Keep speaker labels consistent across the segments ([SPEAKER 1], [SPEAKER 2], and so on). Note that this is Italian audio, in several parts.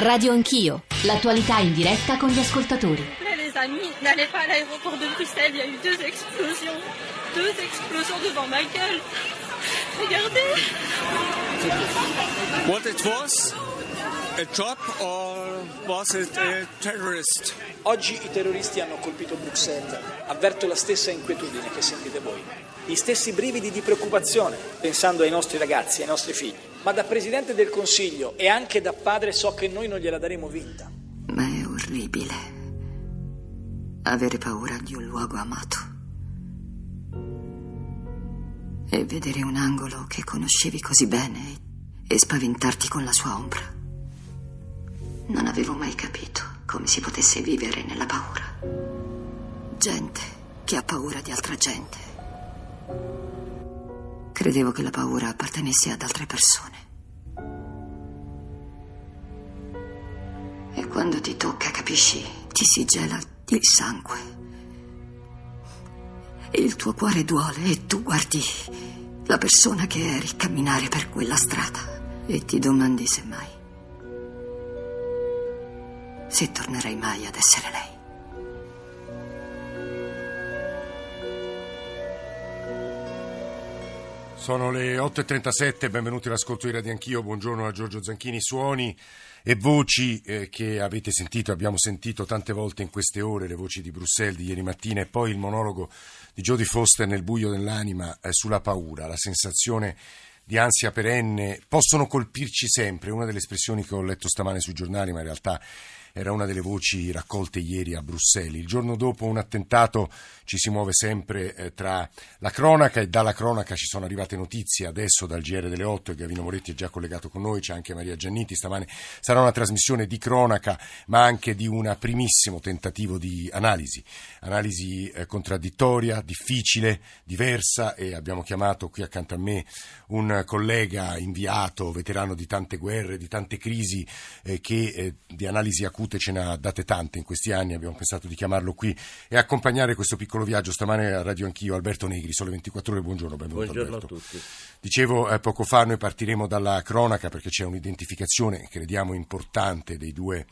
[SPEAKER 1] Radio Anch'io, l'attualità in diretta con gli ascoltatori.
[SPEAKER 2] Les amis, n'allez pas à l'aéroport de Bruxelles, il y a eu deux explosions. Deux explosions devant ma gueule. Regardez.
[SPEAKER 3] What it was? A job or was it a terrorist?
[SPEAKER 4] Oggi i terroristi hanno colpito Bruxelles. Avverto la stessa inquietudine che sentite voi. Gli stessi brividi di preoccupazione, pensando ai nostri ragazzi, ai nostri figli. Ma da Presidente del Consiglio e anche da padre so che noi non gliela daremo vinta.
[SPEAKER 5] Ma è orribile avere paura di un luogo amato e vedere un angolo che conoscevi così bene e spaventarti con la sua ombra. Non avevo mai capito come si potesse vivere nella paura. Gente che ha paura di altra gente. Credevo che la paura appartenesse ad altre persone. E quando ti tocca, capisci, ti si gela il sangue. E il tuo cuore duole e tu guardi la persona che eri camminare per quella strada e ti domandi se mai se tornerei mai ad essere lei.
[SPEAKER 6] Sono le 8.37, benvenuti all'ascolto di Radio Anch'io, buongiorno a Giorgio Zanchini, suoni e voci eh, che avete sentito, abbiamo sentito tante volte in queste ore, le voci di Bruxelles di ieri mattina e poi il monologo di Jodie Foster nel buio dell'anima eh, sulla paura, la sensazione di ansia perenne, possono colpirci sempre, una delle espressioni che ho letto stamane sui giornali, ma in realtà era una delle voci raccolte ieri a Bruxelles. Il giorno dopo un attentato ci si muove sempre eh, tra la cronaca e dalla cronaca ci sono arrivate notizie. Adesso dal GR delle 8 e Gavino Moretti è già collegato con noi, c'è anche Maria Gianniti, stamane sarà una trasmissione di cronaca ma anche di un primissimo tentativo di analisi, analisi eh, contraddittoria, difficile, diversa e abbiamo chiamato qui accanto a me un collega inviato, veterano di tante guerre, di tante crisi eh, che eh, di analisi acuta ricevute ce ne ha date tante in questi anni, abbiamo pensato di chiamarlo qui e accompagnare questo piccolo viaggio. Stamane a Radio Anch'io, Alberto Negri, sole 24 ore, buongiorno, benvenuto
[SPEAKER 7] Buongiorno
[SPEAKER 6] Alberto.
[SPEAKER 7] a tutti.
[SPEAKER 6] Dicevo eh, poco fa, noi partiremo dalla cronaca perché c'è un'identificazione, crediamo, importante dei due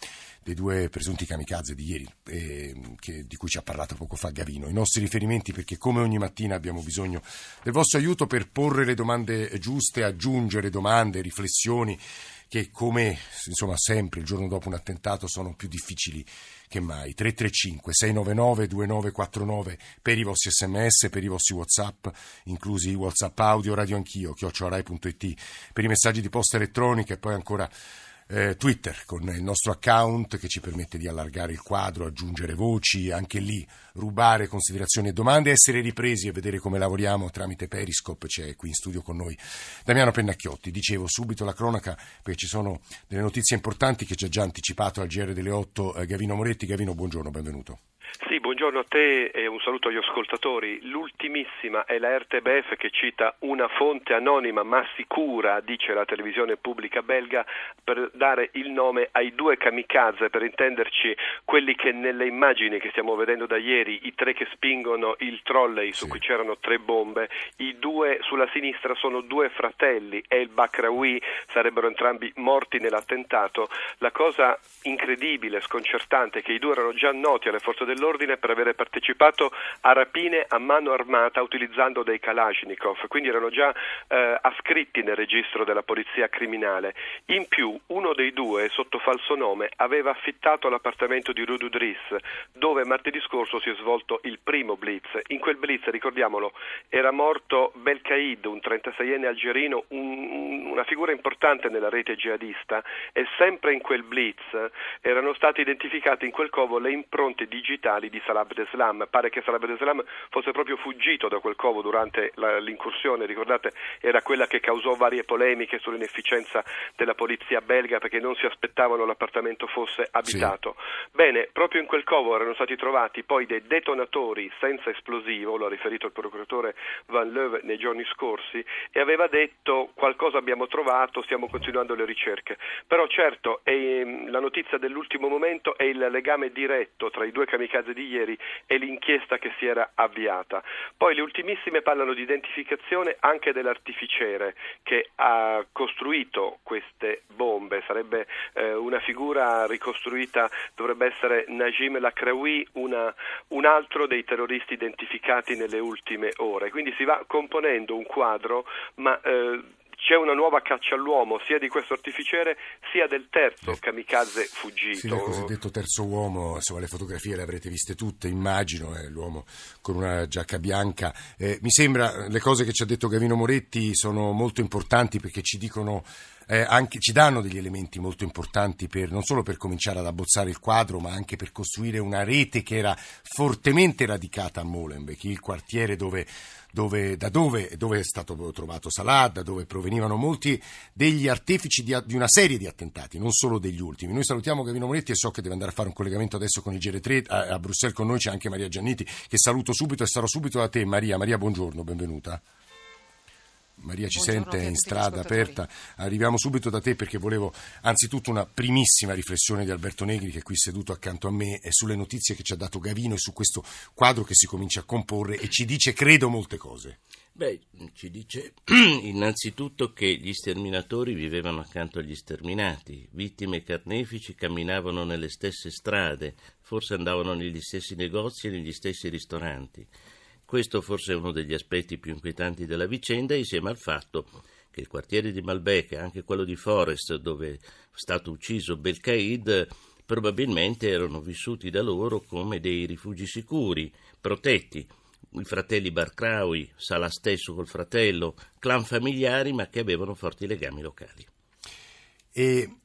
[SPEAKER 6] dei due presunti kamikaze di ieri, eh, che, di cui ci ha parlato poco fa Gavino. I nostri riferimenti, perché come ogni mattina abbiamo bisogno del vostro aiuto per porre le domande giuste, aggiungere domande, riflessioni che come insomma, sempre il giorno dopo un attentato sono più difficili che mai. 335 699 2949 per i vostri sms, per i vostri whatsapp, inclusi i whatsapp audio, radio anch'io, chiocciorai.it, per i messaggi di posta elettronica e poi ancora eh, Twitter con il nostro account che ci permette di allargare il quadro, aggiungere voci, anche lì rubare considerazioni e domande, essere ripresi e vedere come lavoriamo tramite Periscope. C'è qui in studio con noi Damiano Pennacchiotti. Dicevo subito la cronaca perché ci sono delle notizie importanti che ci ha già anticipato al GR delle 8 eh, Gavino Moretti. Gavino, buongiorno, benvenuto.
[SPEAKER 7] Buongiorno a te e un saluto agli ascoltatori. L'ultimissima è la RTBF che cita una fonte anonima ma sicura, dice la televisione pubblica belga, per dare il nome ai due kamikaze, per intenderci quelli che nelle immagini che stiamo vedendo da ieri, i tre che spingono il trolley su
[SPEAKER 6] Sì.
[SPEAKER 7] cui c'erano tre bombe, i due sulla sinistra sono due fratelli e il Bakraoui sarebbero entrambi morti nell'attentato. La cosa incredibile, sconcertante, è che i due erano già noti alle forze dell'ordine per avere partecipato a rapine a mano armata utilizzando dei Kalashnikov, quindi erano già eh, ascritti nel registro della polizia criminale. In più, uno dei due, sotto falso nome, aveva affittato l'appartamento di Rue du Dris, dove martedì scorso si è svolto il primo blitz. In quel blitz, ricordiamolo, era morto Belkaid, un 36enne algerino, un- una figura importante nella rete jihadista, e sempre in quel blitz erano state identificate in quel covo le impronte digitali di Salah Abdeslam. Pare che Salah Abdeslam fosse proprio fuggito da quel covo durante la- l'incursione, ricordate, era quella che causò varie polemiche sull'inefficienza della polizia belga perché non si aspettavano l'appartamento fosse abitato. Bene, proprio in quel covo erano stati trovati poi dei detonatori senza esplosivo, lo ha riferito il procuratore Van Leuve nei giorni scorsi, e aveva detto qualcosa abbiamo trovato, stiamo continuando le ricerche. Però certo è, la notizia dell'ultimo momento è il legame diretto tra i due kamikaze di ieri e l'inchiesta che si era avviata. Poi le ultimissime parlano di identificazione anche dell'artificiere che ha costruito queste bombe, sarebbe eh, una figura ricostruita, dovrebbe essere Najim Lakraoui, una, un altro dei terroristi identificati nelle ultime ore. Quindi si va componendo un quadro, ma eh, c'è una nuova caccia all'uomo sia di questo artificiere sia del terzo eh, kamikaze fuggito.
[SPEAKER 6] Sì, il cosiddetto terzo uomo, insomma le fotografie le avrete viste tutte, immagino, eh, l'uomo con una giacca bianca. Eh, mi sembra le cose che ci ha detto Gavino Moretti sono molto importanti perché ci dicono eh, anche, ci danno degli elementi molto importanti per, non solo per cominciare ad abbozzare il quadro, ma anche per costruire una rete che era fortemente radicata a Molenbeek, il quartiere dove, dove, da dove, dove, è stato trovato Salah, da dove provenivano molti degli artefici di, di, una serie di attentati, non solo degli ultimi. Noi salutiamo Gavino Moretti e so che deve andare a fare un collegamento adesso con il GR3 a, a Bruxelles con noi c'è anche Maria Gianniti che saluto subito e sarò subito da te Maria. Maria, buongiorno, benvenuta. Maria ci
[SPEAKER 8] Buongiorno
[SPEAKER 6] sente in strada aperta. Arriviamo subito da te perché volevo anzitutto una primissima riflessione di Alberto Negri che è qui seduto accanto a me e sulle notizie che ci ha dato Gavino e su questo quadro che si comincia a comporre e ci dice credo molte cose.
[SPEAKER 9] Beh, ci dice innanzitutto che gli sterminatori vivevano accanto agli sterminati, vittime e carnefici camminavano nelle stesse strade, forse andavano negli stessi negozi e negli stessi ristoranti. Questo forse è uno degli aspetti più inquietanti della vicenda, insieme al fatto che il quartiere di Malbec e anche quello di Forest, dove è stato ucciso Belcaid, probabilmente erano vissuti da loro come dei rifugi sicuri, protetti. I fratelli Barcraui, Sala stesso col fratello, clan familiari ma che avevano forti legami locali.
[SPEAKER 6] E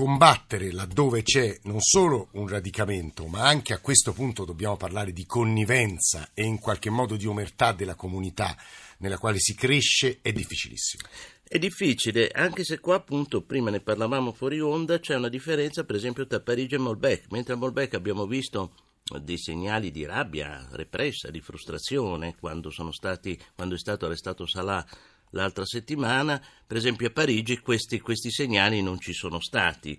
[SPEAKER 6] combattere laddove c'è non solo un radicamento, ma anche a questo punto dobbiamo parlare di connivenza e in qualche modo di omertà della comunità nella quale si cresce, è difficilissimo.
[SPEAKER 9] È difficile, anche se qua appunto, prima ne parlavamo fuori onda, c'è una differenza per esempio tra Parigi e Molbec. Mentre a Molbec abbiamo visto dei segnali di rabbia repressa, di frustrazione, quando, stati, quando è stato arrestato Salah l'altra settimana, per esempio a Parigi questi, questi segnali non ci sono stati.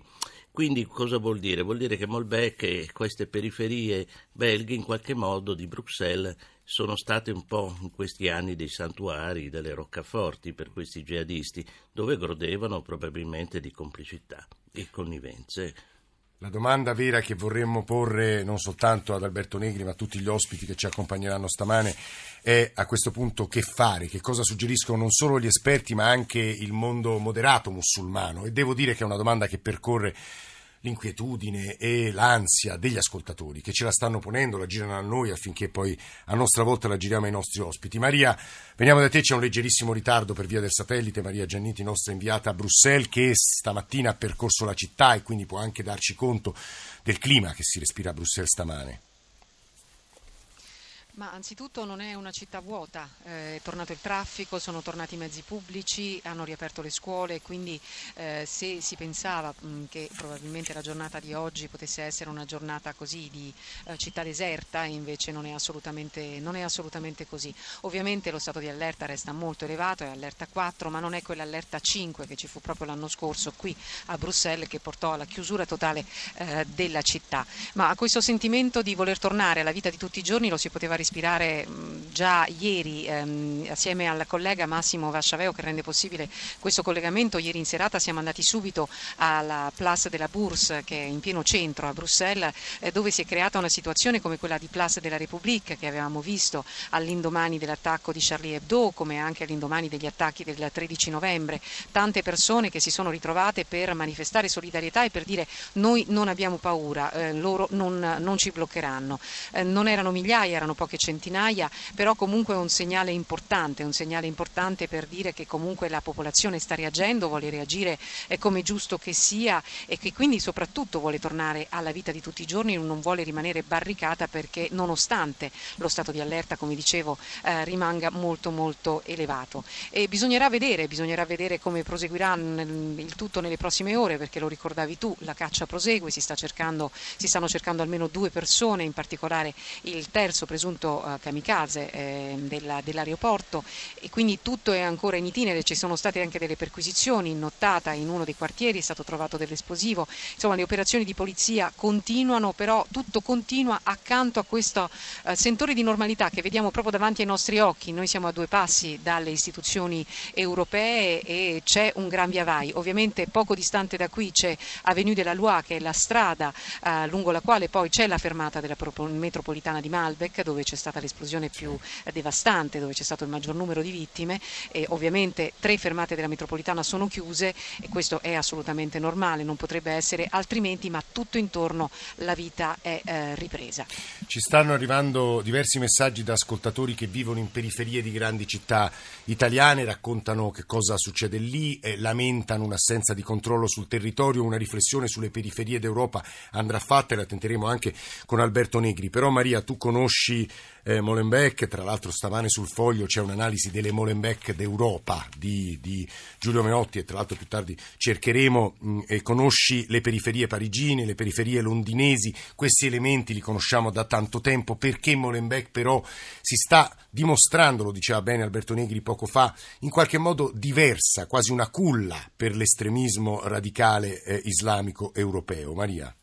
[SPEAKER 9] Quindi cosa vuol dire? Vuol dire che Molbec e queste periferie belghe in qualche modo di Bruxelles sono state un po' in questi anni dei santuari, delle roccaforti per questi jihadisti, dove godevano probabilmente di complicità e connivenze
[SPEAKER 6] la domanda vera che vorremmo porre non soltanto ad Alberto Negri ma a tutti gli ospiti che ci accompagneranno stamane è a questo punto che fare, che cosa suggeriscono non solo gli esperti ma anche il mondo moderato musulmano. E devo dire che è una domanda che percorre l'inquietudine e l'ansia degli ascoltatori che ce la stanno ponendo, la girano a noi affinché poi a nostra volta la giriamo ai nostri ospiti. Maria, veniamo da te, c'è un leggerissimo ritardo per via del satellite, Maria Gianniti, nostra inviata a Bruxelles, che stamattina ha percorso la città e quindi può anche darci conto del clima che si respira a Bruxelles stamane.
[SPEAKER 8] Ma anzitutto non è una città vuota, eh, è tornato il traffico, sono tornati i mezzi pubblici, hanno riaperto le scuole, quindi eh, se si pensava mh, che probabilmente la giornata di oggi potesse essere una giornata così di eh, città deserta, invece non è, non è, assolutamente, così. Ovviamente lo stato di allerta resta molto elevato, è allerta 4, ma non è quell'allerta 5 che ci fu proprio l'anno scorso qui a Bruxelles che portò alla chiusura totale eh, della città. Ma a questo sentimento di voler tornare alla vita di tutti i giorni lo si poteva ispirare già ieri ehm, assieme al collega Massimo Vasciaveo che rende possibile questo collegamento. Ieri in serata siamo andati subito alla Place de la Bourse che è in pieno centro a Bruxelles eh, dove si è creata una situazione come quella di Place de la République che avevamo visto all'indomani dell'attacco di Charlie Hebdo come anche all'indomani degli attacchi del 13 novembre. Tante persone che si sono ritrovate per manifestare solidarietà e per dire noi non abbiamo paura, eh, loro non, non, ci bloccheranno. Eh, non erano migliaia, erano poche centinaia, però comunque è un segnale importante, un segnale importante per dire che comunque la popolazione sta reagendo, vuole reagire come è giusto che sia e che quindi soprattutto vuole tornare alla vita di tutti i giorni, non vuole rimanere barricata perché nonostante lo stato di allerta, come dicevo, eh, rimanga molto molto elevato. E bisognerà vedere, bisognerà vedere come proseguirà il tutto nelle prossime ore perché lo ricordavi tu, la caccia prosegue, si, sta cercando, si stanno cercando almeno due persone, in particolare il terzo presunto parachute eh, kamikaze eh, della, dell'aeroporto. E quindi tutto è ancora in itinere, ci sono state anche delle perquisizioni in nottata in uno dei quartieri, è stato trovato dell'esplosivo, insomma le operazioni di polizia continuano, però tutto continua accanto a questo eh, sentore di normalità che vediamo proprio davanti ai nostri occhi, noi siamo a due passi dalle istituzioni europee e c'è un gran via vai, ovviamente poco distante da qui c'è Avenue de la Loire che è la strada eh, lungo la quale poi c'è la fermata della metropolitana di Malbec dove c'è stata l'esplosione più devastante, dove c'è stato il maggior numero di vittime e ovviamente tre fermate della metropolitana sono chiuse e questo è assolutamente normale, non potrebbe essere altrimenti, ma tutto intorno la vita è eh, ripresa.
[SPEAKER 6] Ci stanno arrivando diversi messaggi da ascoltatori che vivono in periferie di grandi città italiane, raccontano che cosa succede lì, eh, lamentano un'assenza di controllo sul territorio, una riflessione sulle periferie d'Europa andrà fatta e la tenteremo anche con Alberto Negri. Però Maria, tu conosci eh, Molenbeek, tra l'altro stamane sul foglio c'è un'analisi delle Molenbeek d'Europa di, di Giulio Meotti e tra l'altro più tardi cercheremo mh, e conosci le periferie parigine, le periferie londinesi, questi elementi li conosciamo da tanto tempo, perché Molenbeek però si sta dimostrando, lo diceva bene Alberto Negri poco fa, in qualche modo diversa, quasi una culla per l'estremismo radicale eh, islamico europeo. Maria.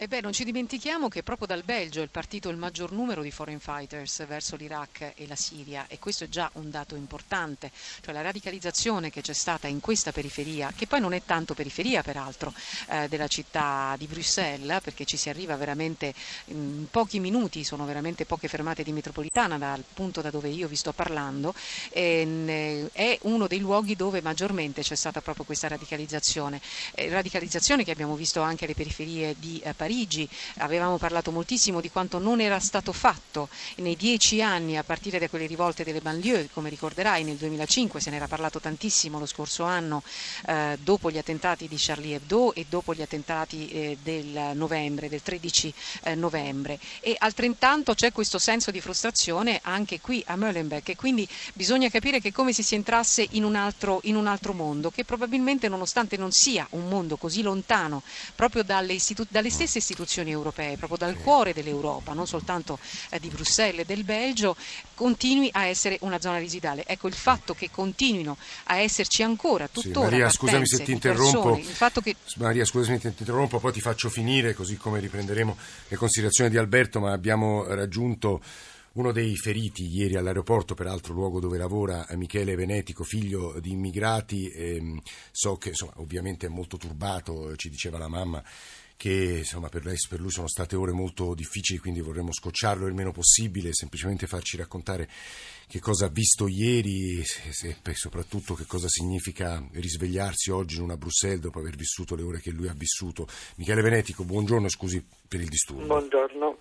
[SPEAKER 8] E beh, non ci dimentichiamo che proprio dal Belgio è partito il maggior numero di foreign fighters verso l'Iraq e la Siria e questo è già un dato importante, cioè la radicalizzazione che c'è stata in questa periferia, che poi non è tanto periferia peraltro eh, della città di Bruxelles, perché ci si arriva veramente in pochi minuti, sono veramente poche fermate di metropolitana dal punto da dove io vi sto parlando, e, è uno dei luoghi dove maggiormente c'è stata proprio questa radicalizzazione, eh, radicalizzazione che abbiamo visto anche alle periferie di eh, Parigi Parigi, avevamo parlato moltissimo di quanto non era stato fatto nei dieci anni a partire da quelle rivolte delle banlieue, come ricorderai nel 2005 se ne era parlato tantissimo lo scorso anno eh, dopo gli attentati di Charlie Hebdo e dopo gli attentati eh, del novembre, del 13 eh, novembre. E altrettanto c'è questo senso di frustrazione anche qui a Molenbeek e quindi bisogna capire che come se si entrasse in un altro, in un altro mondo che probabilmente nonostante non sia un mondo così lontano proprio dalle, dalle stesse stesse istituzioni europee, proprio dal cuore dell'Europa, non soltanto eh, di Bruxelles e del Belgio, continui a essere una zona residuale. Ecco, il fatto che continuino a esserci ancora tuttora
[SPEAKER 6] sì, Maria, scusami se ti interrompo.
[SPEAKER 8] Persone, che...
[SPEAKER 6] Maria, scusami se ti interrompo, poi ti faccio finire, così come riprenderemo le considerazioni di Alberto, ma abbiamo raggiunto uno dei feriti ieri all'aeroporto, peraltro luogo dove lavora Michele Venetico, figlio di immigrati, ehm, so che insomma, ovviamente è molto turbato, ci diceva la mamma che insomma, per, lei, per lui sono state ore molto difficili, quindi vorremmo scocciarlo il meno possibile, semplicemente farci raccontare che cosa ha visto ieri e soprattutto che cosa significa risvegliarsi oggi in una Bruxelles dopo aver vissuto le ore che lui ha vissuto. Michele Venetico, buongiorno, scusi per il disturbo.
[SPEAKER 10] Buongiorno.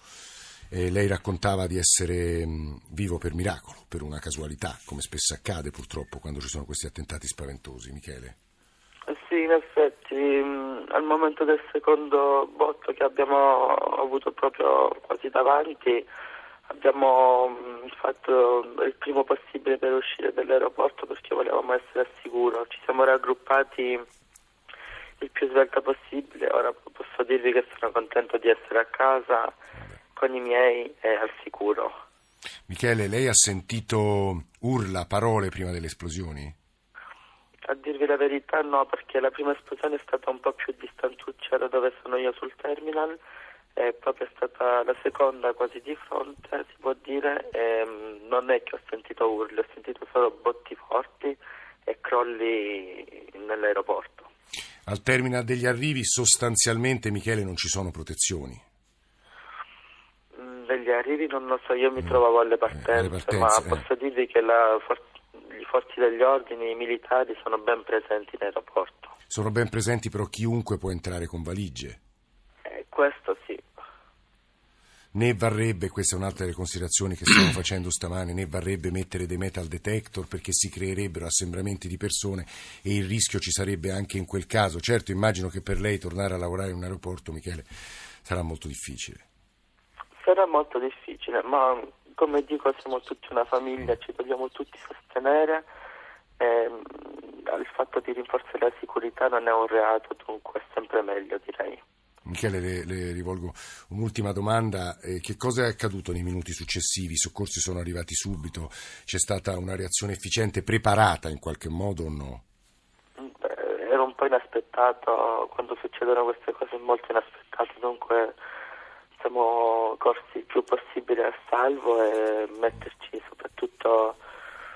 [SPEAKER 6] Eh, lei raccontava di essere mh, vivo per miracolo, per una casualità, come spesso accade purtroppo quando ci sono questi attentati spaventosi. Michele.
[SPEAKER 10] Sì, in effetti al momento del secondo botto che abbiamo avuto proprio quasi davanti abbiamo fatto il primo possibile per uscire dall'aeroporto perché volevamo essere al sicuro. Ci siamo raggruppati il più svelta possibile. Ora posso dirvi che sono contento di essere a casa con i miei e al sicuro.
[SPEAKER 6] Michele, lei ha sentito urla, parole prima delle esplosioni?
[SPEAKER 10] A dirvi la verità no, perché la prima esplosione è stata un po' più distantuccia da dove sono io sul terminal e proprio è stata la seconda quasi di fronte, si può dire, e mm, non è che ho sentito urli, ho sentito solo botti forti e crolli nell'aeroporto.
[SPEAKER 6] Al terminal degli arrivi sostanzialmente, Michele, non ci sono protezioni?
[SPEAKER 10] Mm, degli arrivi non lo so, io mi trovavo alle partenze, eh, alle partenze ma eh. posso dirvi che la forza forze degli ordini militari sono ben presenti in aeroporto.
[SPEAKER 6] Sono ben presenti però chiunque può entrare con valigie?
[SPEAKER 10] Eh, questo sì.
[SPEAKER 6] Né varrebbe, questa è un'altra delle considerazioni che stiamo facendo stamane, né varrebbe mettere dei metal detector perché si creerebbero assembramenti di persone e il rischio ci sarebbe anche in quel caso. Certo, immagino che per lei tornare a lavorare in un aeroporto, Michele, sarà molto difficile.
[SPEAKER 10] Sarà molto difficile, ma come dico siamo tutti una famiglia, ci dobbiamo tutti sostenere. Ehm, il fatto di rinforzare la sicurezza non è un reato, dunque è sempre meglio direi.
[SPEAKER 6] Michele, le, le rivolgo un'ultima domanda. Eh, che cosa è accaduto nei minuti successivi? I soccorsi sono arrivati subito? C'è stata una reazione efficiente, preparata in qualche modo o no?
[SPEAKER 10] Beh, era un po' inaspettato, quando succedono queste cose molto inaspettate, dunque siamo corsi il più possibile a salvo e metterci soprattutto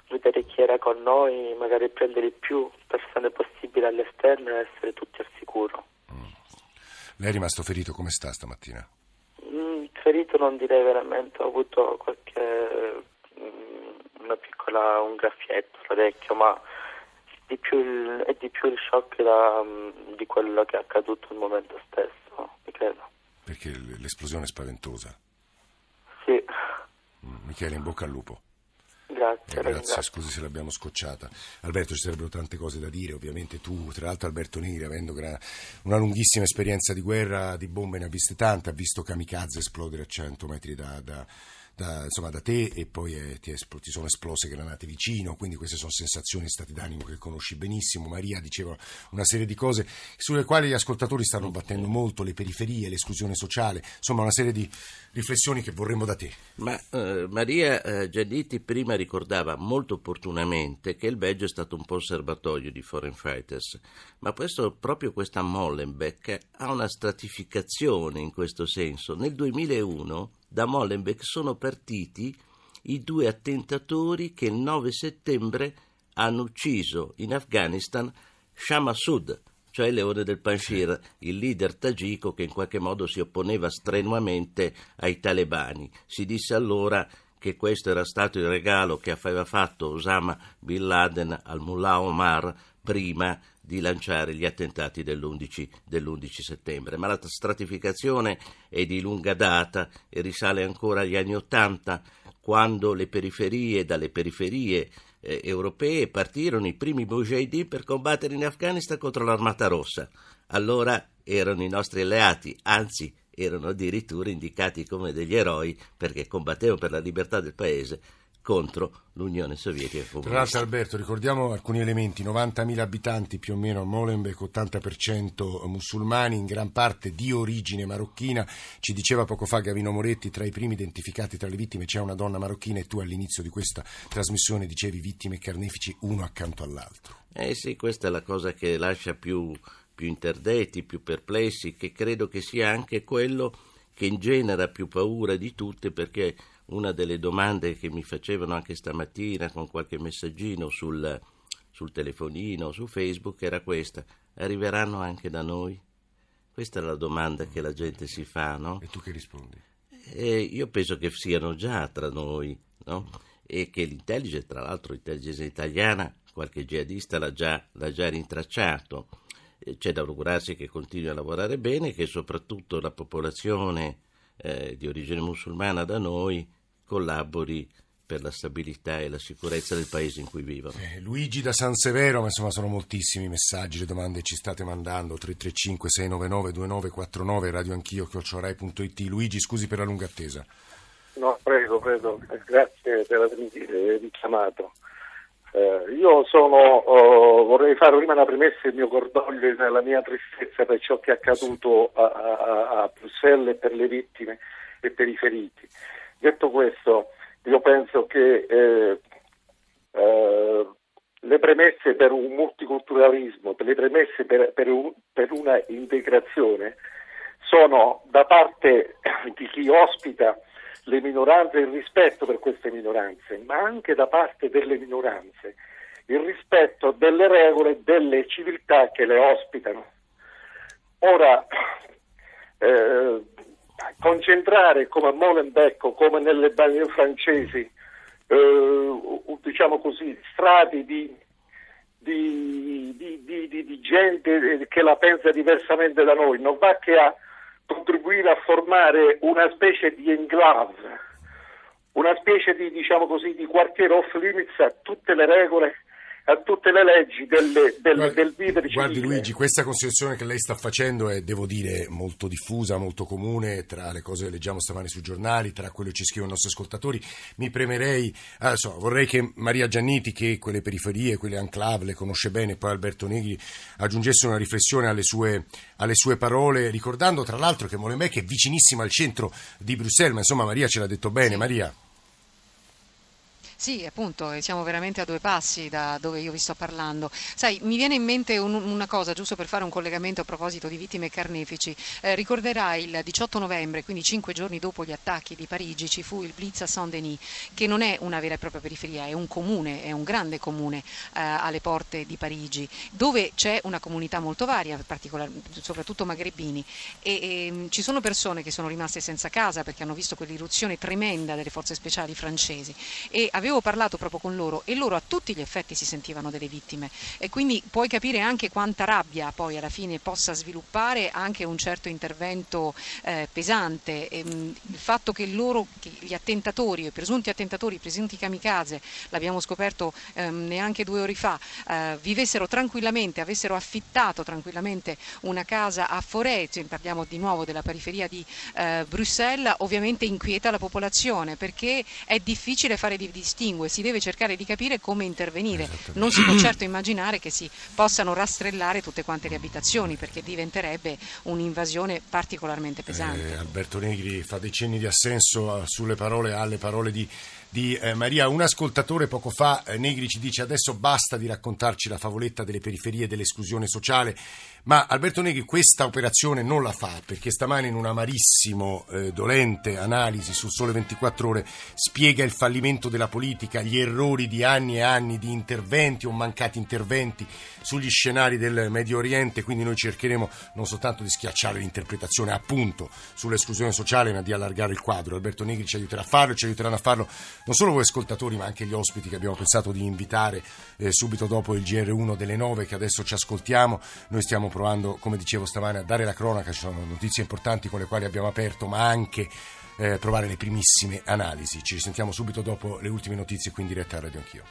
[SPEAKER 10] vedere chi era con noi, magari prendere il più persone possibile all'esterno e essere tutti al sicuro.
[SPEAKER 6] Lei è rimasto ferito come sta stamattina?
[SPEAKER 10] Mm, ferito non direi veramente, ho avuto qualche mm, una piccola un graffietto all'orecchio, ma di più il, è di più il shock da, mm, di quello che è accaduto al momento stesso.
[SPEAKER 6] Perché l'esplosione è spaventosa.
[SPEAKER 10] Sì,
[SPEAKER 6] Mm, Michele, in bocca al lupo.
[SPEAKER 10] grazie.
[SPEAKER 6] Eh, grazie, scusi se l'abbiamo scocciata. Alberto, ci sarebbero tante cose da dire, ovviamente tu, tra l'altro Alberto Neri, avendo gra- una lunghissima esperienza di guerra, di bombe ne ha viste tante, ha visto kamikaze esplodere a 100 metri da, da- da, insomma, da te e poi eh, ti, espl- ti sono esplose granate vicino, quindi queste sono sensazioni e stati d'animo che conosci benissimo. Maria diceva una serie di cose sulle quali gli ascoltatori stanno battendo molto, le periferie, l'esclusione sociale, insomma una serie di riflessioni che vorremmo da te.
[SPEAKER 9] Ma eh, Maria eh, Giannitti prima ricordava molto opportunamente che il Belgio è stato un po' un serbatoio di foreign fighters, ma questo, proprio questa Molenbeek ha una stratificazione in questo senso. Nel 2001 da Molenbeek sono partiti i due attentatori che il 9 settembre hanno ucciso in Afghanistan Shah Sud, cioè leone del Panjshir, il leader tagiko che in qualche modo si opponeva strenuamente ai talebani. Si disse allora che questo era stato il regalo che aveva fatto Osama Bin Laden al Mullah Omar prima di lanciare gli attentati dell'11, dell'11 settembre. Ma la stratificazione è di lunga data e risale ancora agli anni Ottanta, quando le periferie, dalle periferie eh, europee partirono i primi mujahideen per combattere in Afghanistan contro l'Armata Rossa. Allora erano i nostri alleati, anzi erano addirittura indicati come degli eroi perché combattevano per la libertà del paese contro l'Unione Sovietica
[SPEAKER 6] Tra l'altro
[SPEAKER 9] comunista.
[SPEAKER 6] Alberto, ricordiamo alcuni elementi, 90.000 abitanti più o meno a Molenbeek, 80% musulmani, in gran parte di origine marocchina, ci diceva poco fa Gavino Moretti, tra i primi identificati tra le vittime c'è una donna marocchina e tu all'inizio di questa trasmissione dicevi vittime e carnefici uno accanto all'altro.
[SPEAKER 9] Eh sì, questa è la cosa che lascia più, più interdetti, più perplessi, che credo che sia anche quello che ingenera più paura di tutte perché una delle domande che mi facevano anche stamattina con qualche messaggino sul, sul telefonino, su Facebook, era questa. Arriveranno anche da noi? Questa è la domanda che la gente si fa, no?
[SPEAKER 6] E tu che rispondi?
[SPEAKER 9] E io penso che siano già tra noi, no? E che l'intelligence, tra l'altro l'intelligence italiana, qualche jihadista l'ha già, l'ha già rintracciato. C'è da augurarsi che continui a lavorare bene e che soprattutto la popolazione eh, di origine musulmana da noi collabori per la stabilità e la sicurezza del paese in cui vivono.
[SPEAKER 6] Eh, Luigi da San Severo, ma insomma sono moltissimi i messaggi, le domande ci state mandando, 335 699 2949, radio anch'io, chiocciorai.it. Luigi, scusi per la lunga attesa.
[SPEAKER 11] No, prego, prego, grazie per avermi richiamato. Eh, io sono, oh, vorrei fare prima una premessa il mio cordoglio e la mia tristezza per ciò che è accaduto a, a, a Bruxelles e per le vittime e per i feriti. Detto questo, io penso che eh, eh, le premesse per un multiculturalismo, le premesse per, per, un- per una integrazione sono da parte di chi ospita le minoranze il rispetto per queste minoranze, ma anche da parte delle minoranze il rispetto delle regole delle civiltà che le ospitano. Ora, eh, concentrare come a Molenbeek o come nelle banlieue francesi, eh, diciamo così, strati di, di, di- di- gente che la pensa diversamente da noi, non va che a contribuire a formare una specie di enclave, una specie di, diciamo così, di quartiere off limits a tutte le regole a tutte le leggi del, del,
[SPEAKER 6] guardi,
[SPEAKER 11] del vivere civile.
[SPEAKER 6] Guardi Luigi, questa considerazione che lei sta facendo è, devo dire, molto diffusa, molto comune tra le cose che leggiamo stamani sui giornali, tra quello che ci scrivono i nostri ascoltatori. Mi premerei, ah, so, vorrei che Maria Gianniti, che quelle periferie, quelle enclave le conosce bene, e poi Alberto Negri, aggiungesse una riflessione alle sue, alle sue parole, ricordando tra l'altro che Molenbeek è vicinissima al centro di Bruxelles, ma insomma Maria ce l'ha detto bene. Sì. Maria.
[SPEAKER 8] Sì, appunto, siamo veramente a due passi da dove io vi sto parlando. Sai, mi viene in mente un, una cosa, giusto per fare un collegamento a proposito di vittime e carnefici. Eh, ricorderai il 18 novembre, quindi cinque giorni dopo gli attacchi di Parigi, ci fu il Blitz a Saint-Denis, che non è una vera e propria periferia, è un comune, è un grande comune eh, alle porte di Parigi, dove c'è una comunità molto varia, soprattutto magrebini, e, e ehm, ci sono persone che sono rimaste senza casa perché hanno visto quell'irruzione tremenda delle forze speciali francesi e avevano avevo parlato proprio con loro e loro a tutti gli effetti si sentivano delle vittime e quindi puoi capire anche quanta rabbia poi alla fine possa sviluppare anche un certo intervento eh, pesante. E, mh, il fatto che loro, che gli attentatori, i presunti attentatori, i presunti kamikaze, l'abbiamo scoperto ehm, neanche due ore fa, eh, vivessero tranquillamente, avessero affittato tranquillamente una casa a cioè parliamo di nuovo della periferia di eh, Bruxelles, ovviamente inquieta la popolazione perché è difficile fare dei distinguo distingue, si deve cercare di capire come intervenire. Non si può certo immaginare che si possano rastrellare tutte quante le abitazioni perché diventerebbe un'invasione particolarmente pesante.
[SPEAKER 6] Eh, Alberto Negri fa dei cenni di assenso sulle parole, alle parole di di eh, Maria. Un ascoltatore poco fa, eh, Negri, ci dice adesso basta di raccontarci la favoletta delle periferie dell'esclusione sociale, ma Alberto Negri questa operazione non la fa perché stamani in un'amarissimo, eh, dolente analisi sul Sole 24 Ore spiega il fallimento della politica, gli errori di anni e anni di interventi o mancati interventi sugli scenari del Medio Oriente, quindi noi cercheremo non soltanto di schiacciare l'interpretazione appunto sull'esclusione sociale, ma di allargare il quadro. Alberto Negri ci aiuterà a farlo, ci aiuteranno a farlo non solo voi ascoltatori ma anche gli ospiti che abbiamo pensato di invitare eh, subito dopo il GR1 delle 9 che adesso ci ascoltiamo. Noi stiamo provando, come dicevo stamane, a dare la cronaca, ci sono notizie importanti con le quali abbiamo aperto, ma anche eh, provare le primissime analisi. Ci risentiamo subito dopo le ultime notizie qui in diretta a Radio Anch'io.